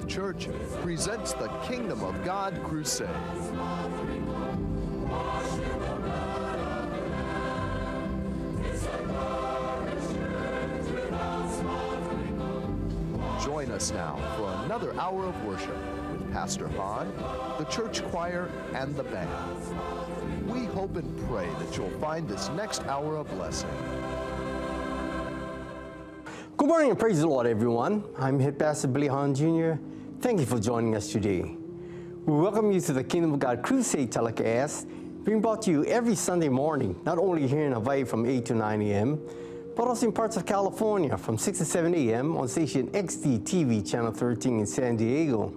Faith Church presents the Kingdom of God Crusade. Join us now for another hour of worship with Pastor Hahn, the church choir, and the band. We hope and pray that you'll find this next hour a blessing. Good morning and praise the Lord, everyone. I'm Head Pastor Billy Hahn Jr. Thank you for joining us today. We welcome you to the Kingdom of God Crusade telecast, being brought to you every Sunday morning, not only here in Hawaii from 8 to 9 a.m., but also in parts of California from 6 to 7 a.m. on station XD TV Channel 13 in San Diego,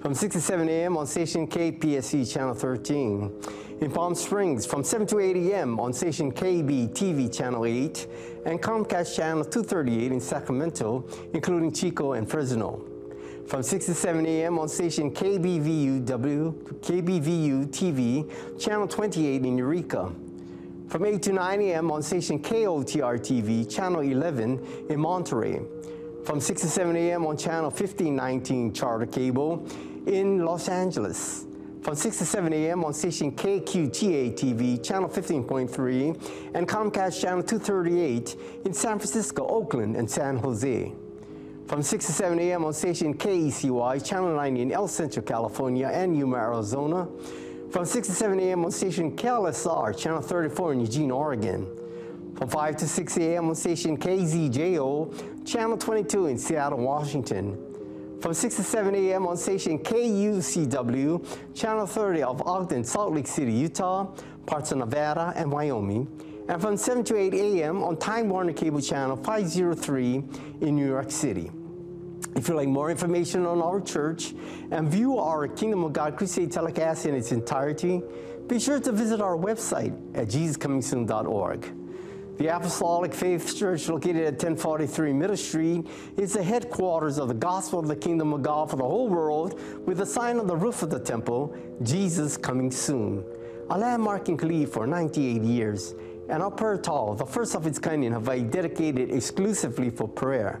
from 6 to 7 a.m. on station KPSC Channel 13, in Palm Springs from 7 to 8 a.m. on station KB TV Channel 8, and Comcast Channel 238 in Sacramento, including Chico and Fresno. From 6 to 7 a.m. on station KBVU W, KBVU TV, Channel 28 in Eureka. From 8 to 9 a.m. on station KOTR TV, Channel 11 in Monterey. From 6 to 7 a.m. on Channel 1519 Charter Cable in Los Angeles. From 6 to 7 a.m. on station KQTA TV, Channel 15.3, and Comcast Channel 238 in San Francisco, Oakland, and San Jose. From 6 to 7 a.m. on station KECY, Channel 9 in El Centro, California, and Yuma, Arizona. From 6 to 7 a.m. on station KLSR, Channel 34 in Eugene, Oregon. From 5 to 6 a.m. on station KZJO, Channel 22 in Seattle, Washington. From 6 to 7 a.m. on station KUCW, Channel 30 of Ogden, Salt Lake City, Utah, parts of Nevada, and Wyoming. And from 7 to 8 a.m. on Time Warner Cable Channel 503 in New York City. If you'd like more information on our church and view our Kingdom of God Crusade telecast in its entirety, be sure to visit our website at jesuscomingsoon.org. The Apostolic Faith Church, located at 1043 Middle Street, is the headquarters of the gospel of the kingdom of God for the whole world, with a sign on the roof of the temple, Jesus Coming Soon. A landmark in Kalihi for 98 years, and our prayer tall, the first of its kind in Hawaii, dedicated exclusively for prayer.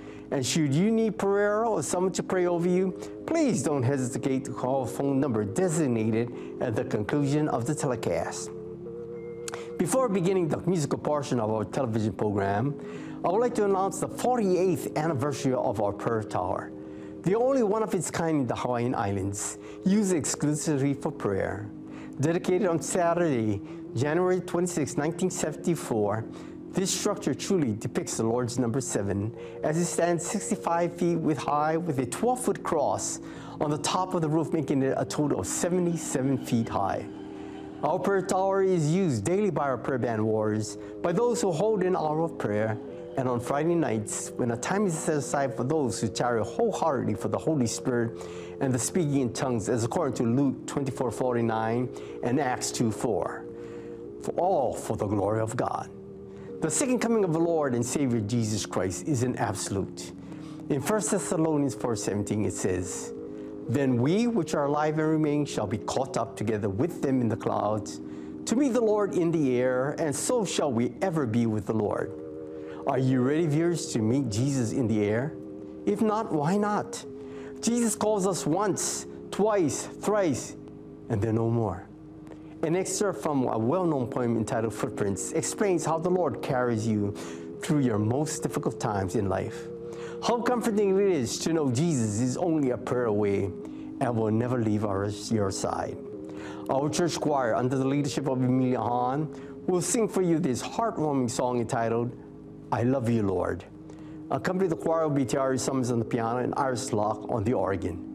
And should you need prayer or someone to pray over you, please don't hesitate to call the phone number designated at the conclusion of the telecast. Before beginning the musical portion of our television program, I would like to announce the 48th anniversary of our prayer tower, the only one of its kind in the Hawaiian Islands, used exclusively for prayer. Dedicated on Saturday, January 26, 1974, this structure truly depicts the Lord's number seven as it stands 65 feet with high with a 12 foot cross on the top of the roof, making it a total of 77 feet high. Our prayer tower is used daily by our prayer band warriors, by those who hold an hour of prayer, and on Friday nights when a time is set aside for those who tarry wholeheartedly for the Holy Spirit and the speaking in tongues, as according to Luke 24 49 and Acts 2 4. For all for the glory of God. The second coming of the Lord and Savior Jesus Christ is an absolute. In 1 Thessalonians 4:17 it says, Then we which are alive and remain shall be caught up together with them in the clouds to meet the Lord in the air, and so shall we ever be with the Lord. Are you ready, viewers, to meet Jesus in the air? If not, why not? Jesus calls us once, twice, thrice, and then no more. An excerpt from a well known poem entitled Footprints explains how the Lord carries you through your most difficult times in life. How comforting it is to know Jesus is only a prayer away and will never leave our, your side. Our church choir, under the leadership of Emilia Hahn, will sing for you this heartwarming song entitled, I Love You, Lord. Accompany the choir will be Tiari Summers on the piano and Iris Locke on the organ.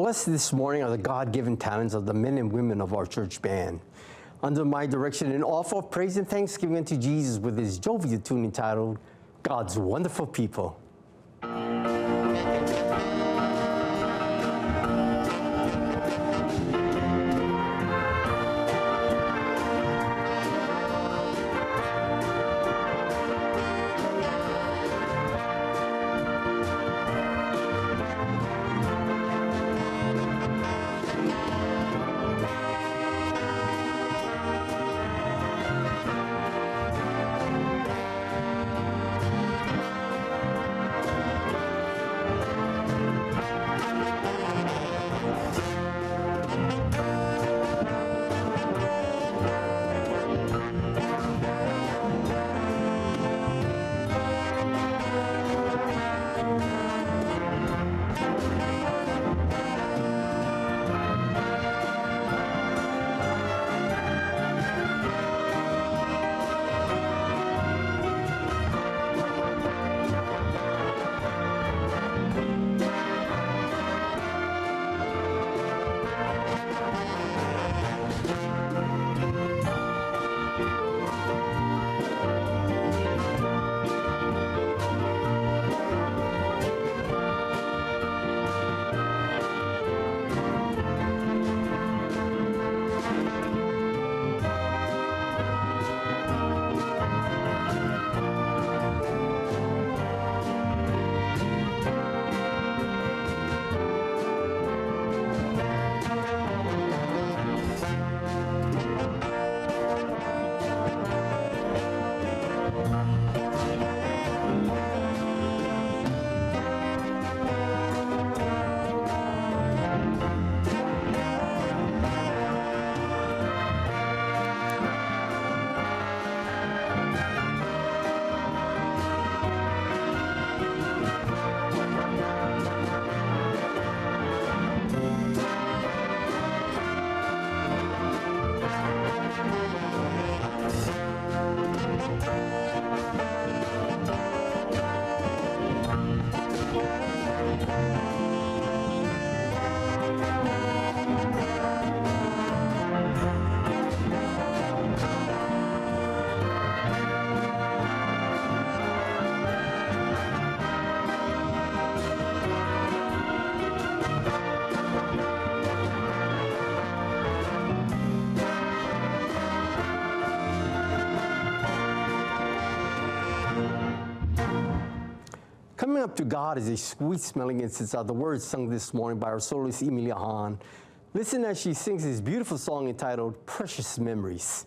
Blessed this morning are the God given talents of the men and women of our church band. under my direction and offer of praise and thanksgiving unto Jesus with his jovial tune entitled God's Wonderful People. Coming up to God is a sweet smelling incense are the words sung this morning by our soloist Emilia Hahn. Listen as she sings this beautiful song entitled Precious Memories.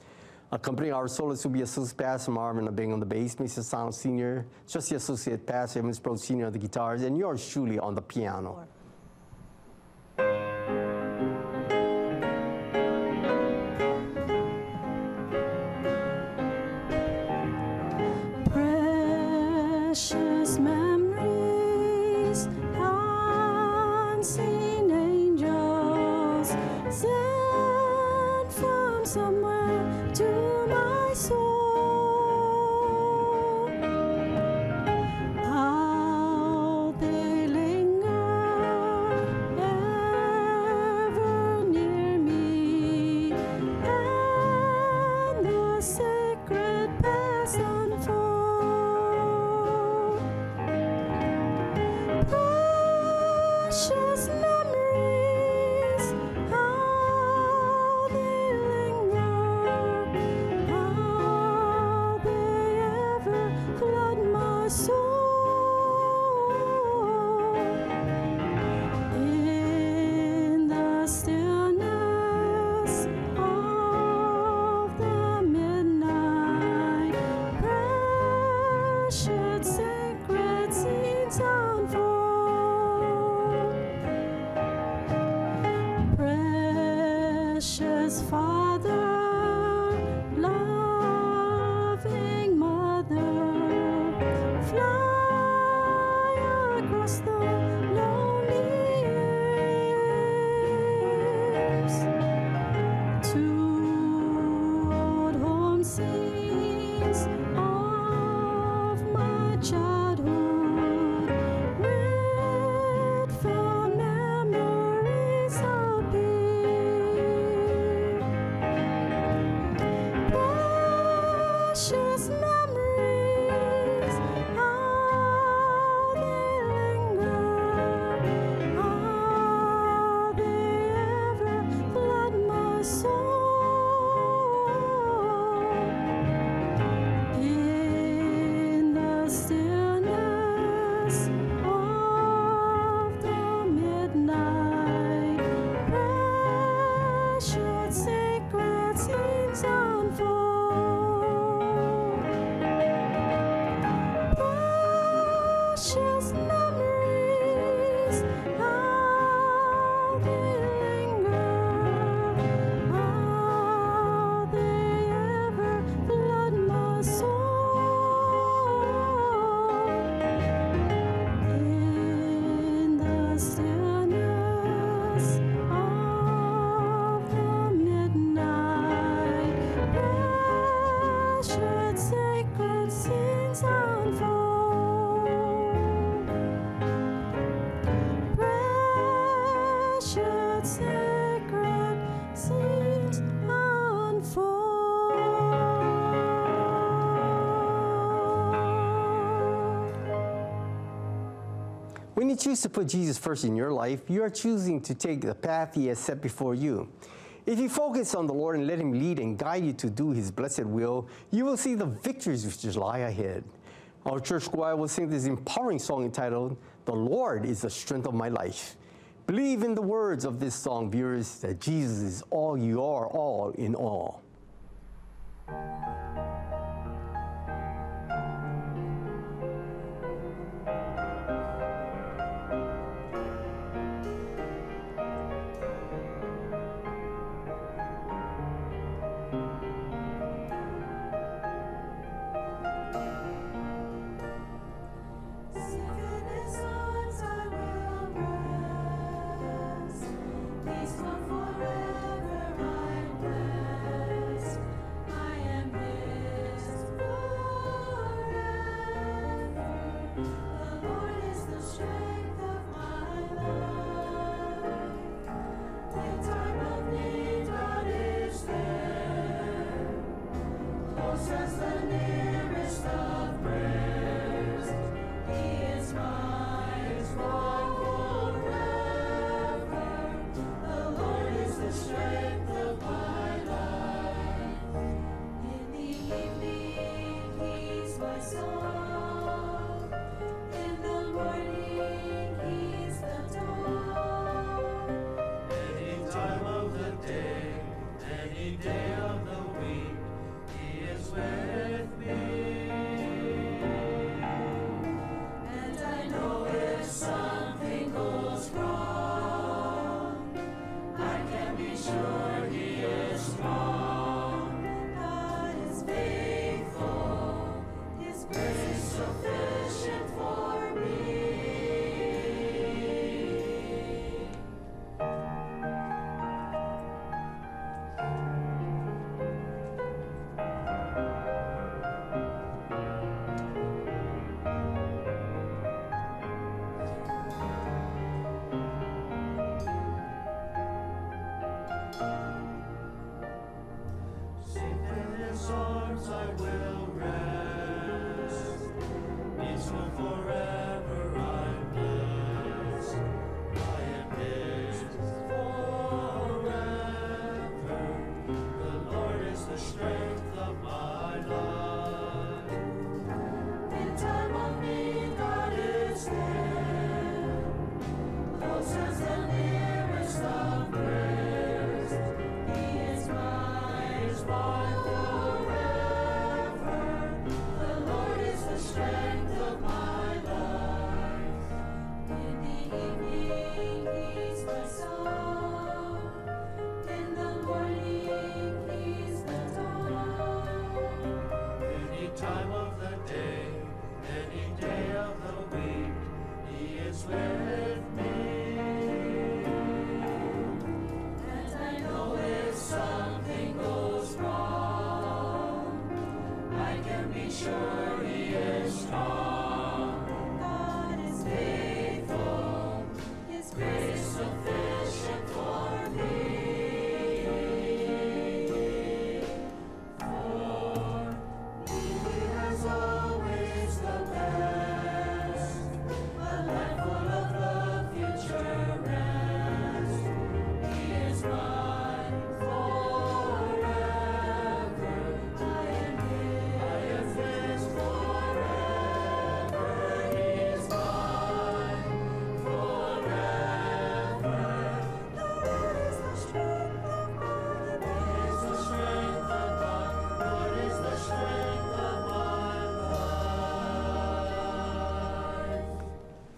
Accompanying our soloist will be Associate Pastor Marvin Abing on the bass, Mr. Sano Sr., Trustee Associate Pastor Evans Pro Sr. on the guitars, and yours truly on the piano. you choose to put Jesus first in your life, you are choosing to take the path He has set before you. If you focus on the Lord and let Him lead and guide you to do His blessed will, you will see the victories which lie ahead. Our church choir will sing this empowering song entitled, The Lord is the Strength of My Life. Believe in the words of this song, viewers, that Jesus is all you are, all in all.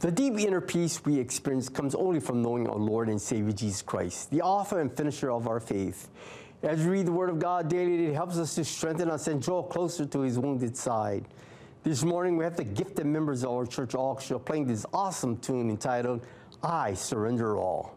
The deep inner peace we experience comes only from knowing our Lord and Savior Jesus Christ, the author and finisher of our faith. As we read the Word of God daily, it helps us to strengthen us and draw closer to His wounded side. This morning, we have the gifted members of our church orchestra playing this awesome tune entitled, I Surrender All.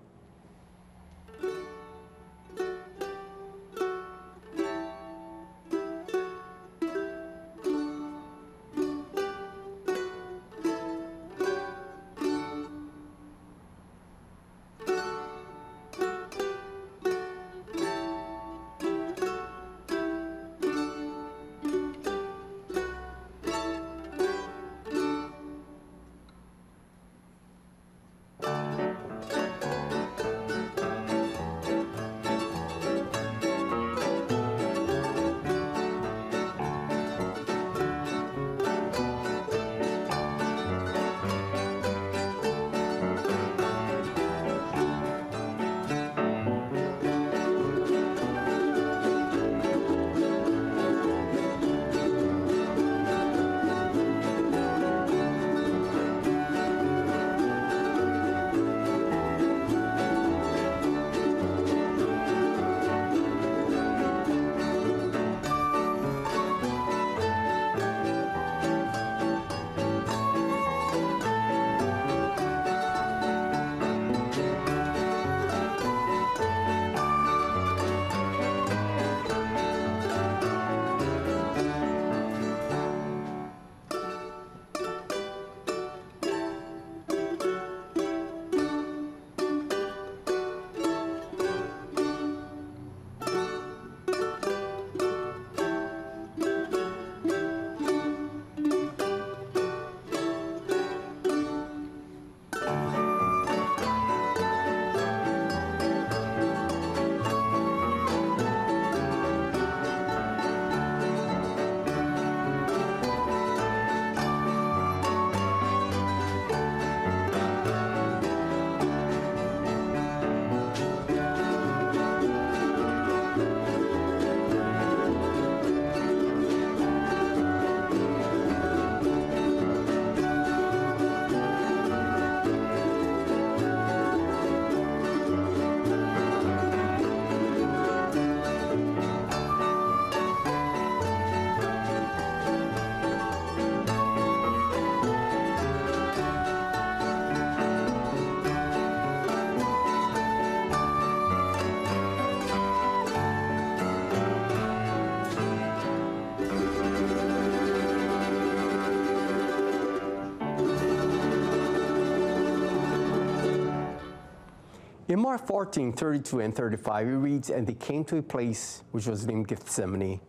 In Mark 14, 32 and 35, it reads, And they came to a place which was named Gethsemane.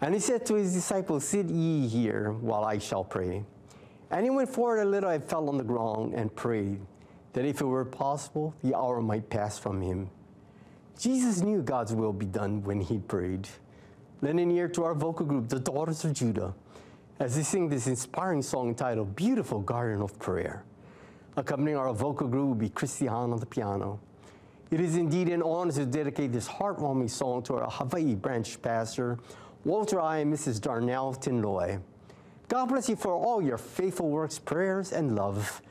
And he said to his disciples, Sit ye here while I shall pray. And he went forward a little and fell on the ground and prayed that if it were possible, the hour might pass from him. Jesus knew God's will be done when he prayed. Lend an ear to our vocal group, the Daughters of Judah, as they sing this inspiring song entitled Beautiful Garden of Prayer. Accompanying our vocal group will be Christy Hahn on the piano. It is indeed an honor to dedicate this heartwarming song to our Hawaii branch pastor, Walter I. and Mrs. Darnell Tinloy. God bless you for all your faithful works, prayers, and love.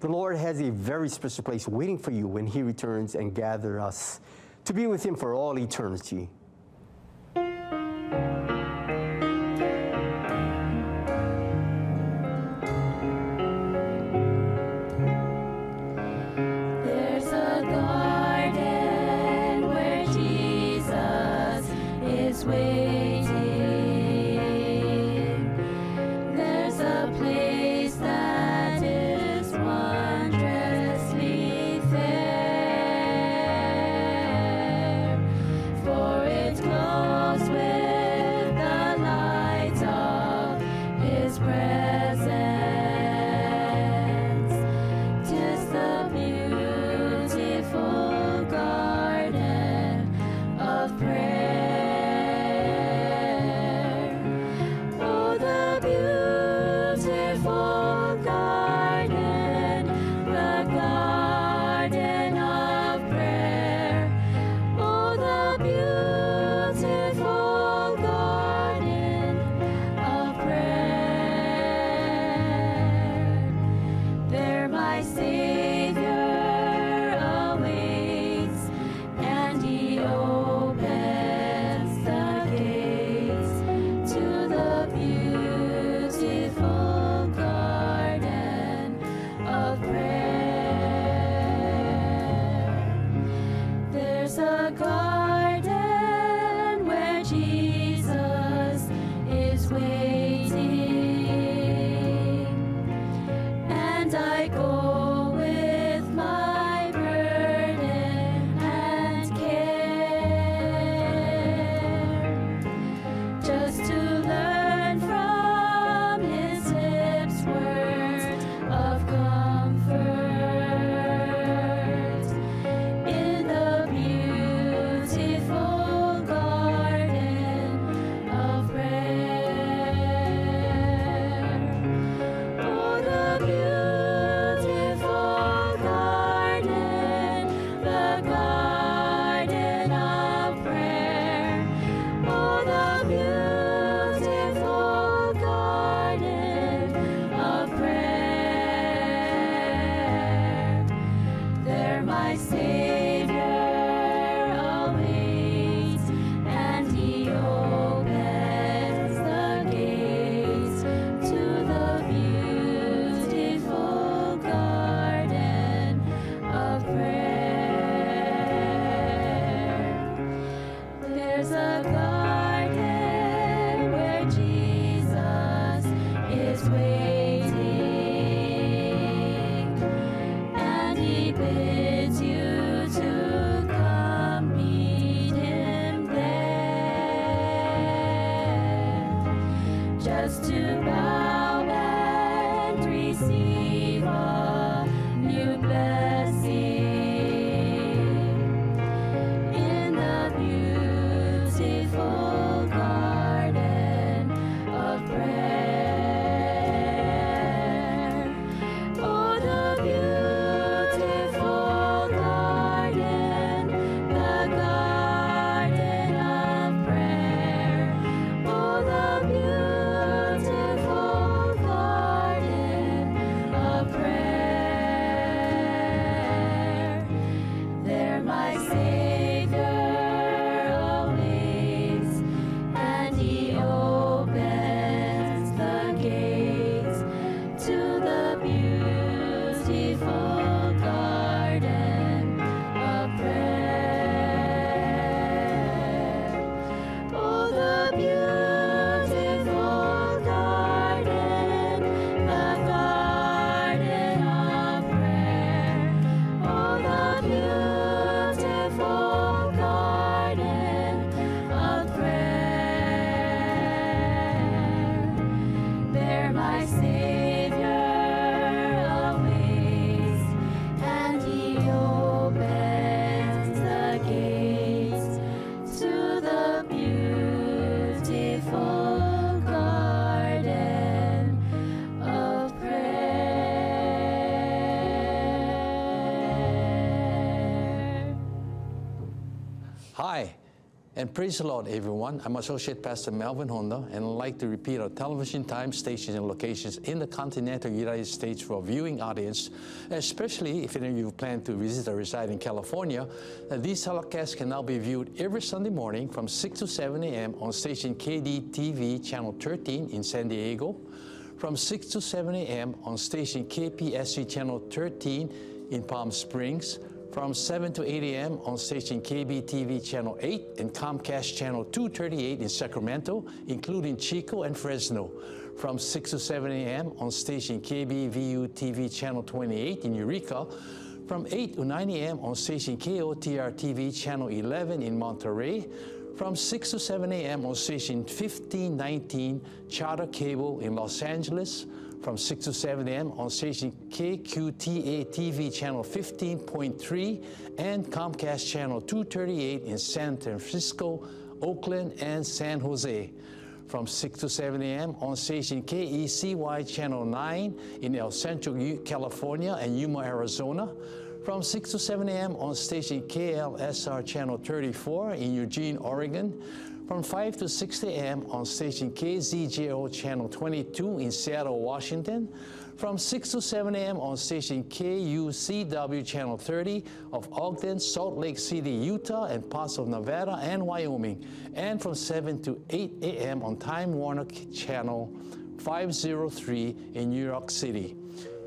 The Lord has a very special place waiting for you when He returns and gathers us to be with Him for all eternity. Just to bow and praise the Lord, everyone. I'm Associate Pastor Melvin Honda, and I'd like to repeat our television time, stations, and locations in the continental United States for a viewing audience, especially if any of you plan to visit or reside in California. Uh, these telecasts can now be viewed every Sunday morning from 6 to 7 a.m. on station KDTV Channel 13 in San Diego, from 6 to 7 a.m. on station KPSC Channel 13 in Palm Springs, from 7 to 8 a.m. on station KBTV Channel 8 and Comcast Channel 238 in Sacramento, including Chico and Fresno. From 6 to 7 a.m. on station KBVU TV Channel 28 in Eureka. From 8 to 9 a.m. on station KOTR TV Channel 11 in Monterey. From 6 to 7 a.m. on station 1519 Charter Cable in Los Angeles from 6 to 7 a.m. on station KQTA TV channel 15.3 and Comcast channel 238 in San Francisco, Oakland, and San Jose. From 6 to 7 a.m. on station KECY channel 9 in El Centro, California and Yuma, Arizona. From 6 to 7 a.m. on station KLSR channel 34 in Eugene, Oregon from 5 to 6 a.m. on station KZJO channel 22 in Seattle, Washington, from 6 to 7 a.m. on station KUCW channel 30 of Ogden, Salt Lake City, Utah, and parts of Nevada and Wyoming, and from 7 to 8 a.m. on Time Warner channel 503 in New York City.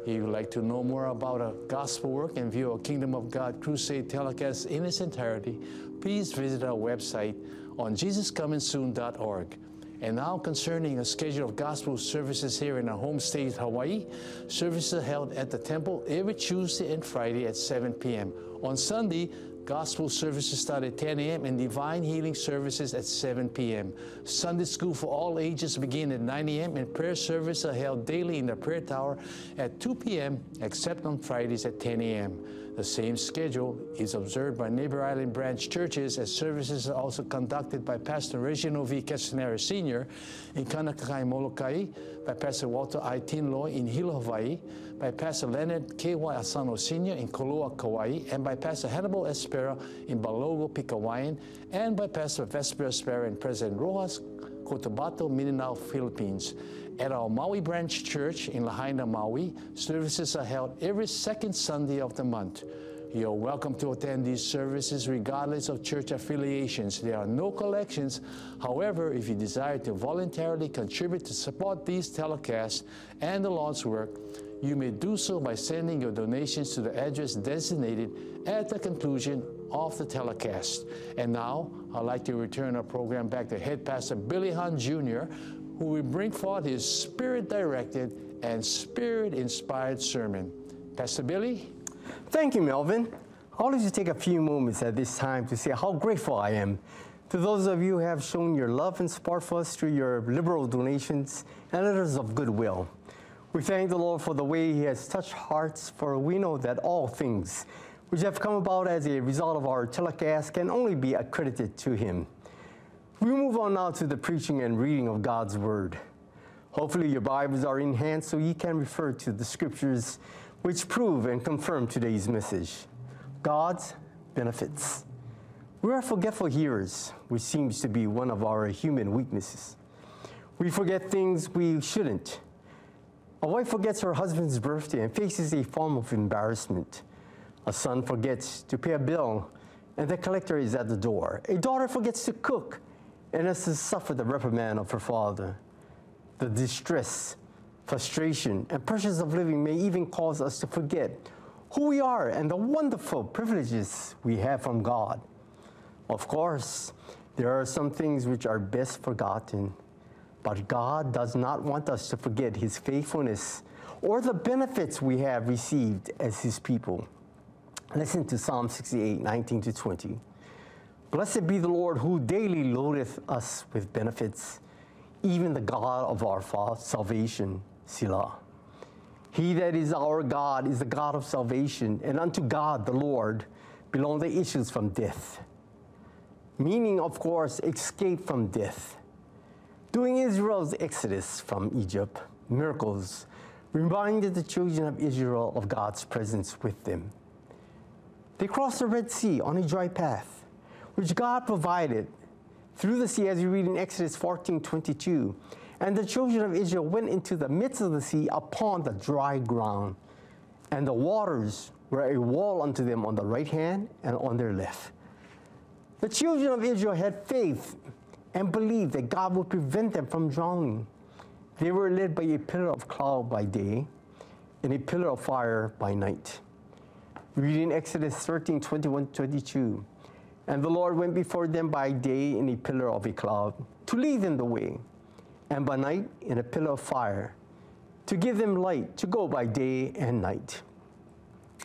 If you'd like to know more about our gospel work and view our Kingdom of God crusade telecast in its entirety, please visit our website on jesuscomingsoon.org. And now concerning a schedule of gospel services here in our home state, Hawaii, services held at the temple every Tuesday and Friday at 7 p.m. On Sunday, Gospel services start at 10 a.m. and divine healing services at 7 p.m. Sunday school for all ages begin at 9 a.m. and prayer services are held daily in the prayer tower at 2 p.m. except on Fridays at 10 a.m. The same schedule is observed by Neighbor Island branch churches as services are also conducted by Pastor Reginald V. Castanera Sr. in Kaunakakai, Molokai, by Pastor Walter I. Tinloy in Hilo, Hawaii, by Pastor Leonard K.Y. Asano Sr. in Koloa, Kauai, and by Pastor Hannibal Espera in Balogo, Pigcawayan, and by Pastor Vesper Espera and President Roxas, Cotabato, Mindanao, Philippines. At our Maui Branch Church in Lahaina, Maui, services are held every second Sunday of the month. You're welcome to attend these services regardless of church affiliations. There are no collections. However, if you desire to voluntarily contribute to support these telecasts and the Lord's work, you may do so by sending your donations to the address designated at the conclusion of the telecast. And now, I'd like to return our program back to Head Pastor Billy Hahn Jr., who will bring forth his spirit directed and spirit inspired sermon. Pastor Billy? Thank you, Melvin. I wanted to take a few moments at this time to say how grateful I am to those of you who have shown your love and support for us through your liberal donations and letters of goodwill. We thank the Lord for the way He has touched hearts, for we know that all things which have come about as a result of our telecast can only be accredited to Him. We move on now to the preaching and reading of God's Word. Hopefully, your Bibles are in hand so you can refer to the scriptures which prove and confirm today's message God's benefits. We are forgetful hearers, which seems to be one of our human weaknesses. We forget things we shouldn't. A wife forgets her husband's birthday and faces a form of embarrassment. A son forgets to pay a bill and the collector is at the door. A daughter forgets to cook and has to suffer the reprimand of her father. The distress, frustration, and pressures of living may even cause us to forget who we are and the wonderful privileges we have from God. Of course, there are some things which are best forgotten, but God does not want us to forget His faithfulness or the benefits we have received as His people. Listen to Psalm 68, 19 to 20. Blessed be the Lord who daily loadeth us with benefits, even the God of our salvation, Selah. He that is our God is the God of salvation, and unto God the Lord belong the issues from death. Meaning, of course, escape from death. During Israel's exodus from Egypt, miracles reminded the children of Israel of God's presence with them. They crossed the Red Sea on a dry path, which God provided through the sea, as we read in Exodus 14 22. And the children of Israel went into the midst of the sea upon the dry ground, and the waters were a wall unto them on the right hand and on their left. The children of Israel had faith and believed that God would prevent them from drowning. They were led by a pillar of cloud by day and a pillar of fire by night. Read in Exodus 13 21 22. And the Lord went before them by day in a pillar of a cloud to lead them the way, and by night in a pillar of fire to give them light to go by day and night.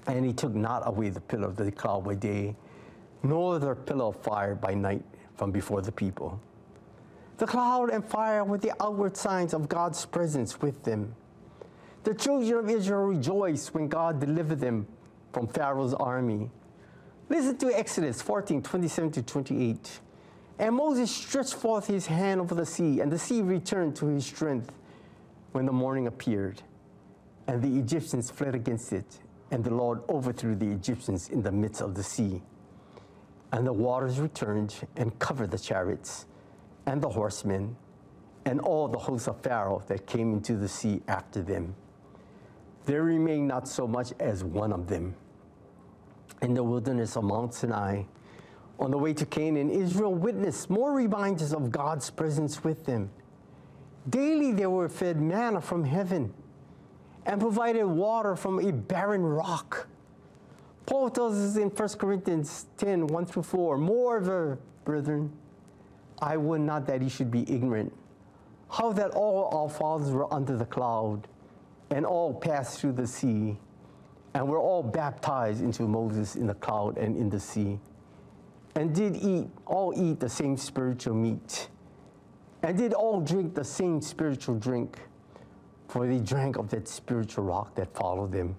And he took not away the pillar of the cloud by day, nor the pillar of fire by night from before the people. The cloud and fire were the outward signs of God's presence with them. The children of Israel rejoiced when God delivered them from Pharaoh's army. Listen to Exodus 14 27 to 28. And Moses stretched forth his hand over the sea, and the sea returned to his strength when the morning appeared. And the Egyptians fled against it, and the Lord overthrew the Egyptians in the midst of the sea. And the waters returned and covered the chariots and the horsemen and all the hosts of Pharaoh that came into the sea after them. There remained not so much as one of them. In the wilderness of Mount Sinai, on the way to Canaan, Israel witnessed more reminders of God's presence with them. Daily they were fed manna from heaven and provided water from a barren rock. Paul tells us in 1 Corinthians 10 1 through 4, Moreover, brethren, I would not that ye should be ignorant how that all our fathers were under the cloud and all passed through the sea and were all baptized into Moses in the cloud and in the sea and did eat all eat the same spiritual meat and did all drink the same spiritual drink for they drank of that spiritual rock that followed them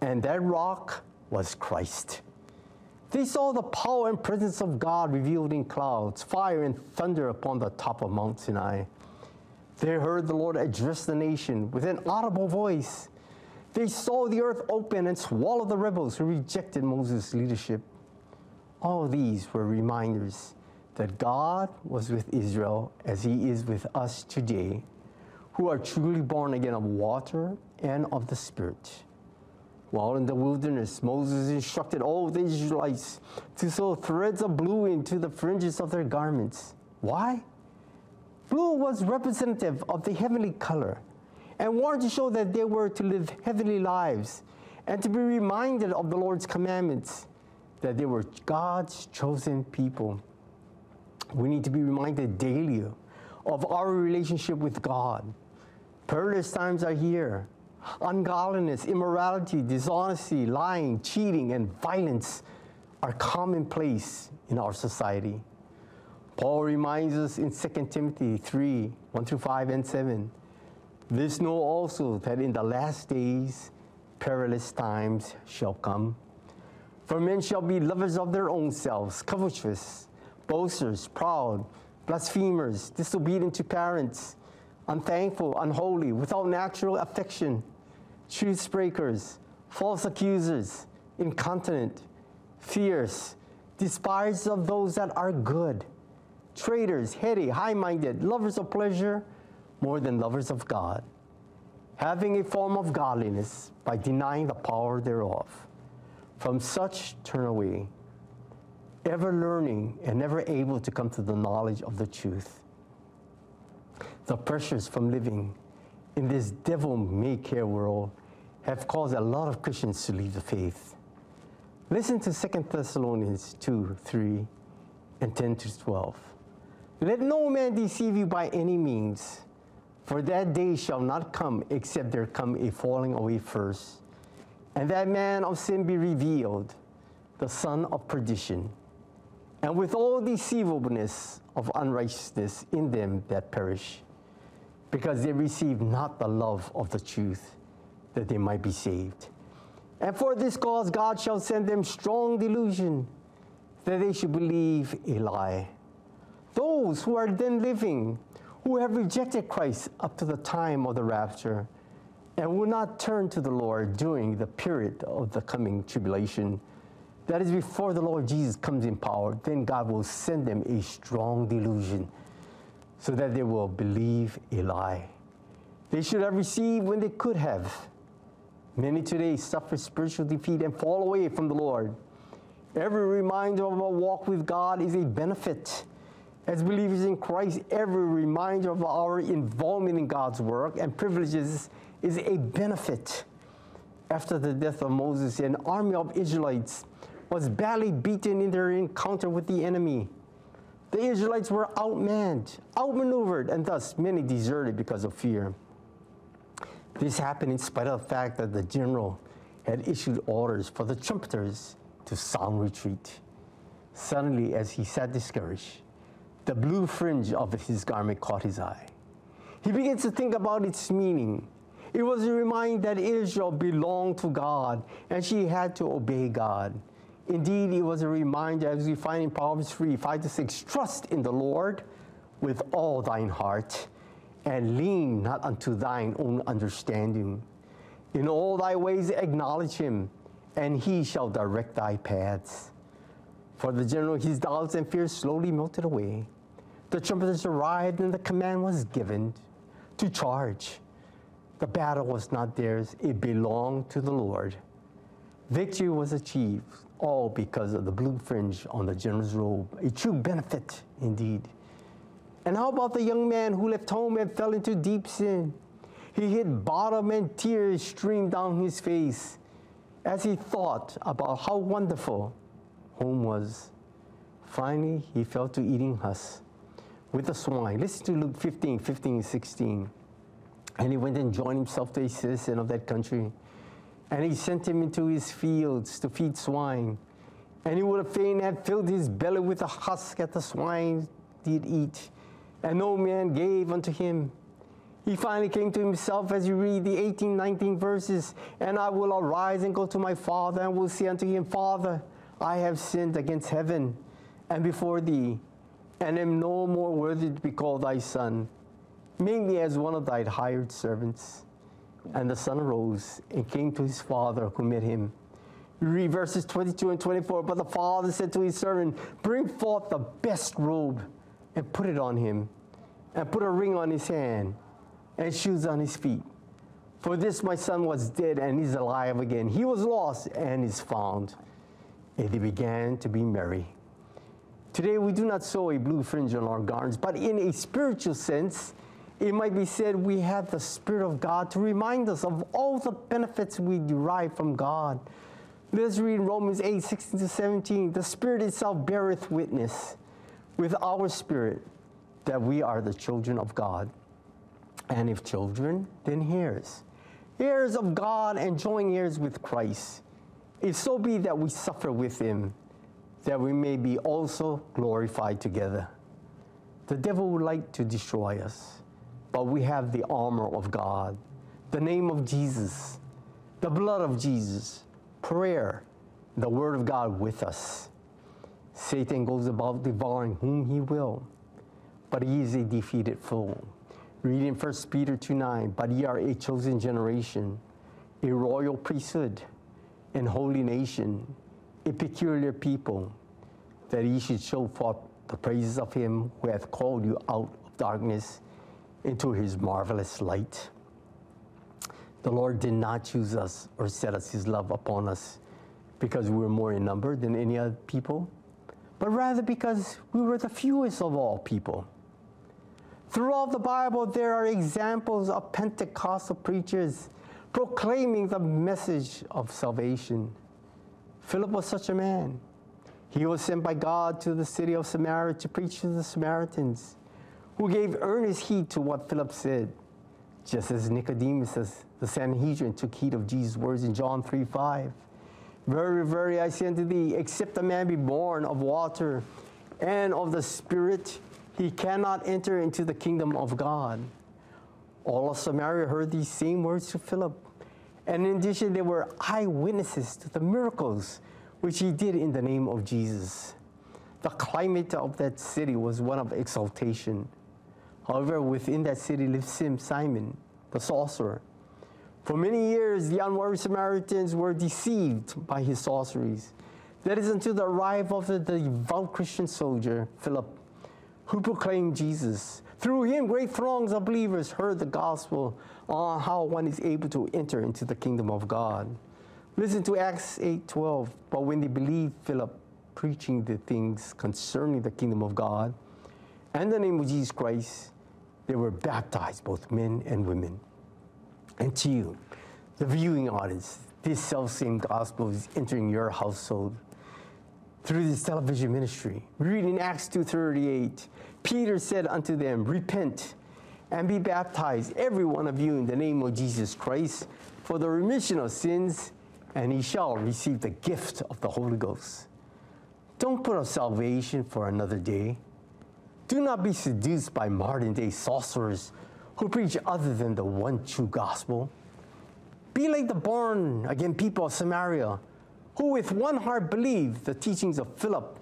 and that rock was Christ. They saw the power and presence of God revealed in clouds, fire and thunder upon the top of Mount Sinai. They heard the Lord address the nation with an audible voice. They saw the earth open and swallow the rebels who rejected Moses' leadership. All these were reminders that God was with Israel as he is with us today, who are truly born again of water and of the Spirit. While in the wilderness, Moses instructed all the Israelites to sew threads of blue into the fringes of their garments. Why? Blue was representative of the heavenly color and wanted to show that they were to live heavenly lives and to be reminded of the Lord's commandments, that they were God's chosen people. We need to be reminded daily of our relationship with God. Perilous times are here. Ungodliness, immorality, dishonesty, lying, cheating, and violence are commonplace in our society. Paul reminds us in 2 Timothy 3 1 through 5 and 7. This know also that in the last days perilous times shall come. For men shall be lovers of their own selves, covetous, boasters, proud, blasphemers, disobedient to parents, unthankful, unholy, without natural affection, truth breakers, false accusers, incontinent, fierce, despisers of those that are good, traitors, heady, high minded, lovers of pleasure more than lovers of God, having a form of godliness by denying the power thereof. From such turn away, ever learning and never able to come to the knowledge of the truth. The pressures from living in this devil may care world have caused a lot of Christians to leave the faith. Listen to 2 Thessalonians 2 3 and 10 to 12. Let no man deceive you by any means, for that day shall not come except there come a falling away first, and that man of sin be revealed, the son of perdition, and with all deceivableness of unrighteousness in them that perish, because they receive not the love of the truth, that they might be saved. And for this cause God shall send them strong delusion, that they should believe a lie. Those who are then living, who have rejected Christ up to the time of the rapture, and will not turn to the Lord during the period of the coming tribulation, that is before the Lord Jesus comes in power, then God will send them a strong delusion so that they will believe a lie. They should have received when they could have. Many today suffer spiritual defeat and fall away from the Lord. Every reminder of our walk with God is a benefit. As believers in Christ, every reminder of our involvement in God's work and privileges is a benefit. After the death of Moses, an army of Israelites was badly beaten in their encounter with the enemy. The Israelites were outmanned, outmaneuvered, and thus many deserted because of fear. This happened in spite of the fact that the general had issued orders for the trumpeters to sound retreat. Suddenly, as he sat discouraged, the blue fringe of his garment caught his eye. He begins to think about its meaning. It was a reminder that Israel belonged to God and she had to obey God. Indeed, it was a reminder, as we find in Proverbs 3 5 to 6 trust in the Lord with all thine heart and lean not unto thine own understanding. In all thy ways acknowledge him, and he shall direct thy paths. For the general, his doubts and fears slowly melted away. The trumpeters arrived, and the command was given to charge. The battle was not theirs, it belonged to the Lord. Victory was achieved, all because of the blue fringe on the general's robe, a true benefit indeed. And how about the young man who left home and fell into deep sin? He hit bottom and tears streamed down his face as he thought about how wonderful home was. Finally, he fell to eating husk. with the swine. Listen to Luke 15, 15 and 16. And he went and joined himself to a citizen of that country. And he sent him into his fields to feed swine. And he would have fain have filled his belly with the husk that the swine did eat. And no man gave unto him. He finally came to himself as you read the 18, 19 verses. And I will arise and go to my father and will say unto him, Father, I have sinned against heaven and before thee, and am no more worthy to be called thy son. Make me as one of thy hired servants. And the son arose and came to his father who met him. You read verses 22 and 24. But the father said to his servant, Bring forth the best robe and put it on him, and put a ring on his hand and shoes on his feet. For this my son was dead and is alive again. He was lost and is found. And they began to be merry. Today we do not sew a blue fringe on our garments, but in a spiritual sense, it might be said we have the Spirit of God to remind us of all the benefits we derive from God. Let's read Romans 8, 16 to 17. The Spirit itself beareth witness with our spirit that we are the children of God. And if children, then heirs. Heirs of God and joint heirs with Christ. If so be that we suffer with him, that we may be also glorified together. The devil would like to destroy us, but we have the armor of God, the name of Jesus, the blood of Jesus, prayer, the word of God with us. Satan goes about devouring whom he will, but he is a defeated foe. Reading 1 Peter 2 9, but ye are a chosen generation, a royal priesthood, and holy nation, a peculiar people, that ye should show forth the praises of him who hath called you out of darkness into his marvelous light. The Lord did not choose us or set us his love upon us because we were more in number than any other people, but rather because we were the fewest of all people. Throughout the Bible, there are examples of Pentecostal preachers proclaiming the message of salvation. Philip was such a man. He was sent by God to the city of Samaria to preach to the Samaritans, who gave earnest heed to what Philip said, just as Nicodemus, the Sanhedrin, took heed of Jesus' words in John 3 5. Very, very, I say unto thee, except a man be born of water and of the Spirit, he cannot enter into the kingdom of God. All of Samaria heard these same words to Philip. And in addition, they were eyewitnesses to the miracles which he did in the name of Jesus. The climate of that city was one of exaltation. However, within that city lived Simon, the sorcerer. For many years, the unwary Samaritans were deceived by his sorceries. That is until the arrival of the devout Christian soldier, Philip, who proclaimed Jesus. Through him, great throngs of believers heard the gospel on how one is able to enter into the kingdom of God. Listen to Acts 8:12. But when they believed Philip preaching the things concerning the kingdom of God and the name of Jesus Christ, they were baptized, both men and women. And to you, the viewing audience, this self-same gospel is entering your household through this television ministry. Reading Acts 2:38, Peter said unto them, Repent and be baptized, every one of you, in the name of Jesus Christ, for the remission of sins, and ye shall receive the gift of the Holy Ghost. Don't put off salvation for another day. Do not be seduced by modern day sorcerers who preach other than the one true gospel. Be like the born again people of Samaria, who with one heart believed the teachings of Philip,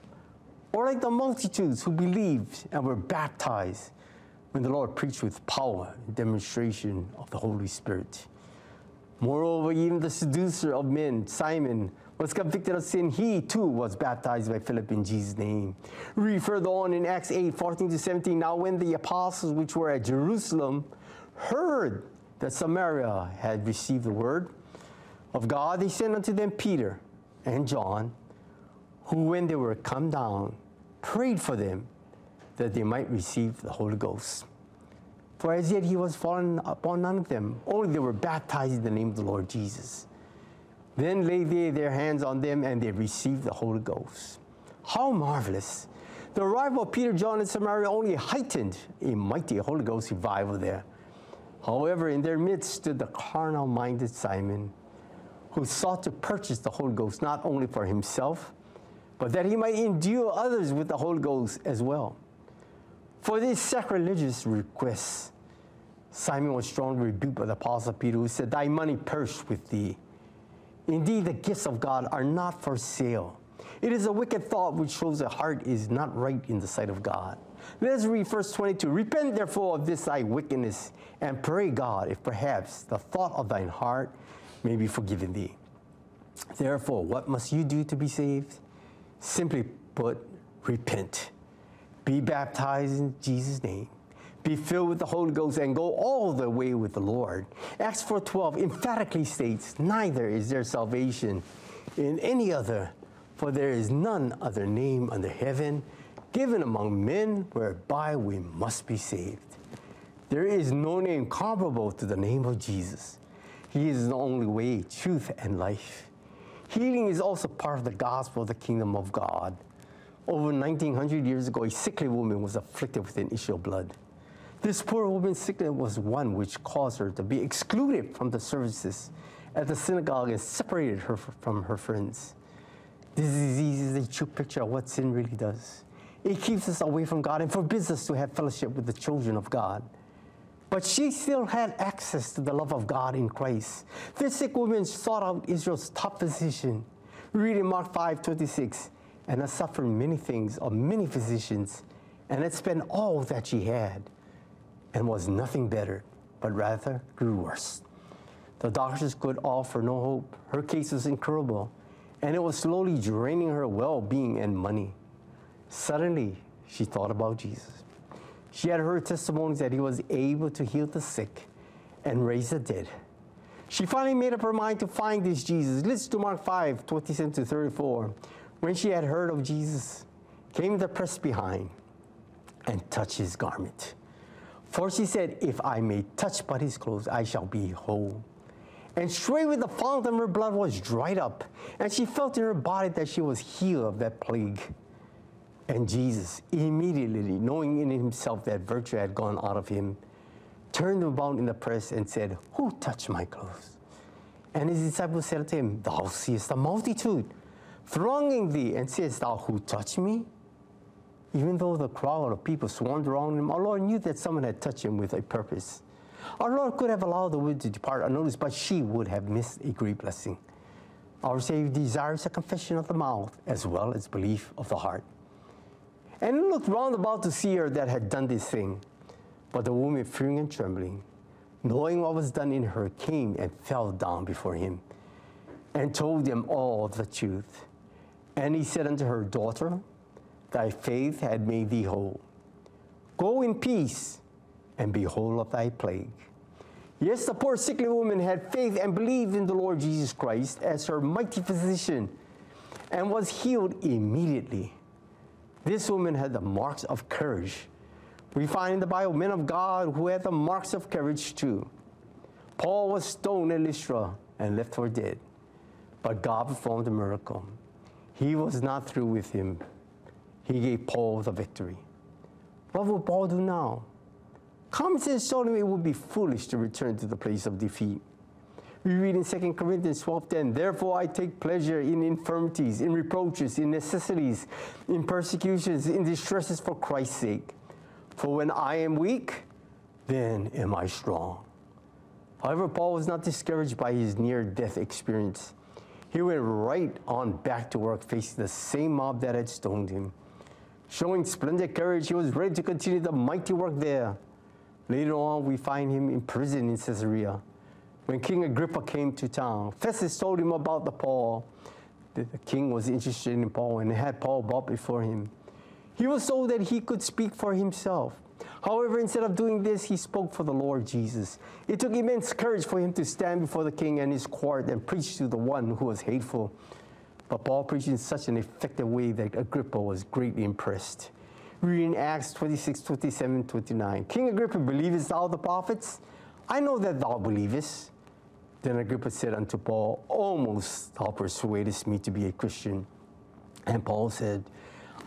or like the multitudes who believed and were baptized when the Lord preached with power and demonstration of the Holy Spirit. Moreover, even the seducer of men, Simon, was convicted of sin. He too was baptized by Philip in Jesus' name. Further on in Acts 8 14 to 17. Now, when the apostles which were at Jerusalem heard that Samaria had received the word of God, they sent unto them Peter and John, who, when they were come down, prayed for them that they might receive the Holy Ghost. For as yet he was fallen upon none of them, only they were baptized in the name of the Lord Jesus. Then laid they their hands on them, and they received the Holy Ghost. How marvelous The arrival of Peter, John, and Samaria only heightened a mighty Holy Ghost revival there. However, in their midst stood the carnal minded Simon, who sought to purchase the Holy Ghost not only for himself, but that he might endure others with the Holy Ghost as well. For this sacrilegious request, Simon was strongly rebuked by the apostle Peter, who said, Thy money perish with thee. Indeed, the gifts of God are not for sale. It is a wicked thought which shows the heart is not right in the sight of God. Let's read verse 22. Repent therefore of this thy wickedness, and pray God, if perhaps the thought of thine heart may be forgiven thee. Therefore, what must you do to be saved? Simply put, repent. Be baptized in Jesus' name. Be filled with the Holy Ghost and go all the way with the Lord. Acts 4:12 emphatically states, neither is there salvation in any other, for there is none other name under heaven given among men whereby we must be saved. There is no name comparable to the name of Jesus. He is the only way, truth, and life. Healing is also part of the gospel of the kingdom of God. Over 1900 years ago, a sickly woman was afflicted with an issue of blood. This poor woman's sickness was one which caused her to be excluded from the services at the synagogue and separated her from her friends. This disease is a true picture of what sin really does. It keeps us away from God and forbids us to have fellowship with the children of God. But she still had access to the love of God in Christ. This sick woman sought out Israel's top physician. We read in Mark 5 26, and had suffered many things of many physicians, and had spent all that she had, and was nothing better, but rather grew worse. The doctors could offer no hope. Her case was incurable, and it was slowly draining her well being and money. Suddenly, she thought about Jesus. She had heard testimonies that he was able to heal the sick and raise the dead. She finally made up her mind to find this Jesus. Listen to Mark 5 27 to 34. When she had heard of Jesus, came the press behind and touched his garment. For she said, If I may touch but his clothes, I shall be whole. And straightway the fountain of her blood was dried up, and she felt in her body that she was healed of that plague. And Jesus, immediately knowing in himself that virtue had gone out of him, turned about in the press and said, Who touched my clothes? And his disciples said to him, Thou seest the multitude thronging thee, and sayest thou, Who touched me? Even though the crowd of people swarmed around him, our Lord knew that someone had touched him with a purpose. Our Lord could have allowed the woman to depart unnoticed, but she would have missed a great blessing. Our Savior desires a confession of the mouth as well as belief of the heart. And he looked round about to see her that had done this thing. But the woman, fearing and trembling, knowing what was done in her, came and fell down before him and told him all the truth. And he said unto her, Daughter, thy faith had made thee whole. Go in peace and be whole of thy plague. Yes, the poor sickly woman had faith and believed in the Lord Jesus Christ as her mighty physician and was healed immediately. This woman had the marks of courage. We find in the Bible men of God who had the marks of courage too. Paul was stoned in Lystra and left for dead, but God performed a miracle. He was not through with him. He gave Paul the victory. What will Paul do now? Common sense told him it would be foolish to return to the place of defeat. We read in 2 Corinthians 12:10, Therefore I take pleasure in infirmities, in reproaches, in necessities, in persecutions, in distresses for Christ's sake. For when I am weak, then am I strong. However, Paul was not discouraged by his near death experience. He went right on back to work, facing the same mob that had stoned him. Showing splendid courage, he was ready to continue the mighty work there. Later on, we find him in prison in Caesarea. When King Agrippa came to town, Festus told him about the Paul. The king was interested in Paul and had Paul brought before him. He was told that he could speak for himself. However, instead of doing this, he spoke for the Lord Jesus. It took immense courage for him to stand before the king and his court and preach to the one who was hateful. But Paul preached in such an effective way that Agrippa was greatly impressed. Read in Acts 26, 27, 29. King Agrippa, believest thou the prophets? I know that thou believest. Then Agrippa said unto Paul, Almost thou persuadest me to be a Christian. And Paul said,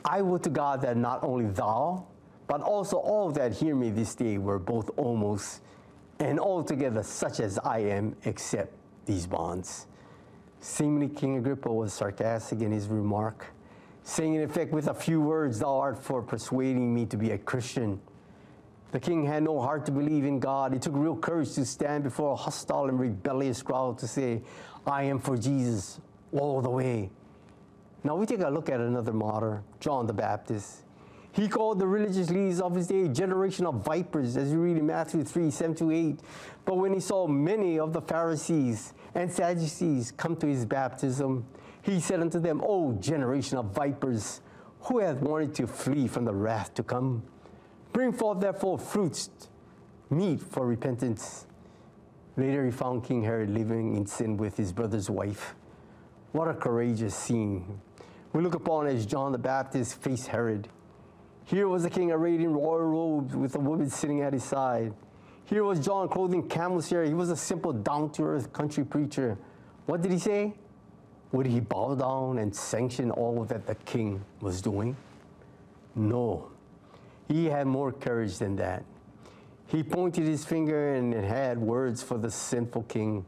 I would to God that not only thou, but also all that hear me this day were both almost and altogether such as I am, except these bonds. Seemingly, King Agrippa was sarcastic in his remark, saying, in effect, with a few words, Thou art for persuading me to be a Christian. The king had no heart to believe in God. It took real courage to stand before a hostile and rebellious crowd to say, I am for Jesus all the way. Now we take a look at another martyr, John the Baptist. He called the religious leaders of his day a generation of vipers, as you read in Matthew 3 7 to 8. But when he saw many of the Pharisees and Sadducees come to his baptism, he said unto them, O generation of vipers, who hath wanted to flee from the wrath to come? Bring forth therefore fruits meet for repentance. Later he found King Herod living in sin with his brother's wife. What a courageous scene. We look upon as John the Baptist faced Herod. Here was the king arrayed in royal robes with a woman sitting at his side. Here was John clothing camel's hair. He was a simple, down to earth country preacher. What did he say? Would he bow down and sanction all that the king was doing? No. He had more courage than that. He pointed his finger and had words for the sinful king.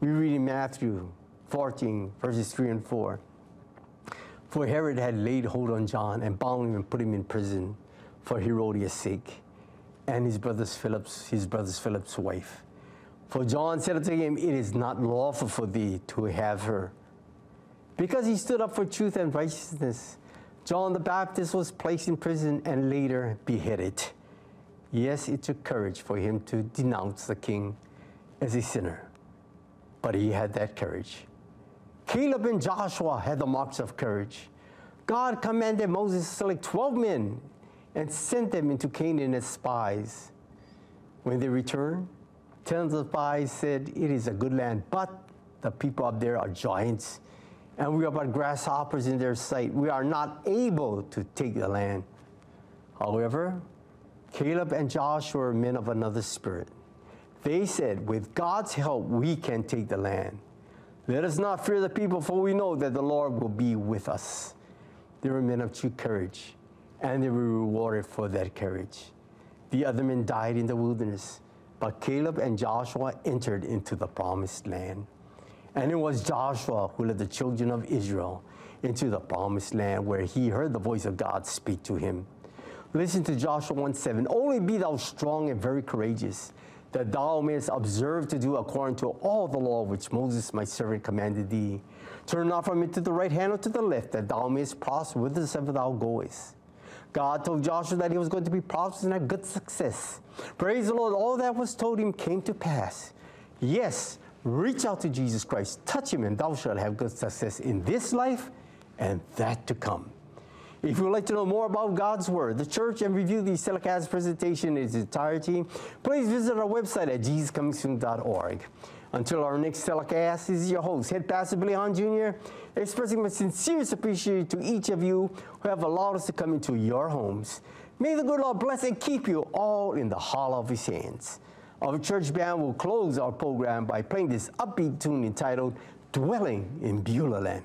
We read in Matthew 14, verses 3 and 4. For Herod had laid hold on John and bound him and put him in prison for Herodias' sake, and his brother's Philip's his brother's Philip's wife. For John said unto him, It is not lawful for thee to have her. Because he stood up for truth and righteousness, John the Baptist was placed in prison and later beheaded. Yes, it took courage for him to denounce the king as a sinner, but he had that courage. Caleb and Joshua had the marks of courage. God commanded Moses to select 12 men and sent them into Canaan as spies. When they returned, ten of the spies said, It is a good land, but the people up there are giants, and we are but grasshoppers in their sight. We are not able to take the land. However, Caleb and Joshua were men of another spirit. They said, With God's help, we can take the land. Let us not fear the people, for we know that the Lord will be with us. They were men of true courage, and they were rewarded for that courage. The other men died in the wilderness, but Caleb and Joshua entered into the promised land. And it was Joshua who led the children of Israel into the promised land where he heard the voice of God speak to him. Listen to Joshua 1 7. Only be thou strong and very courageous, that thou mayest observe to do according to all the law which Moses my servant commanded thee. Turn not from it to the right hand or to the left, that thou mayest prosper whithersoever thou goest. God told Joshua that he was going to be prosperous and have good success. Praise the Lord, all that was told him came to pass. Yes, reach out to Jesus Christ, touch him, and thou shalt have good success in this life and that to come. If you would like to know more about God's Word, the church, and review the telecast presentation in its entirety, please visit our website at jesuscomingsoon.org. Until our next telecast, this is your host, Head Pastor Billy Hahn Jr., expressing my sincerest appreciation to each of you who have allowed us to come into your homes. May the good Lord bless and keep you all in the hollow of his hands. Our church band will close our program by playing this upbeat tune entitled Dwelling in Beulah Land.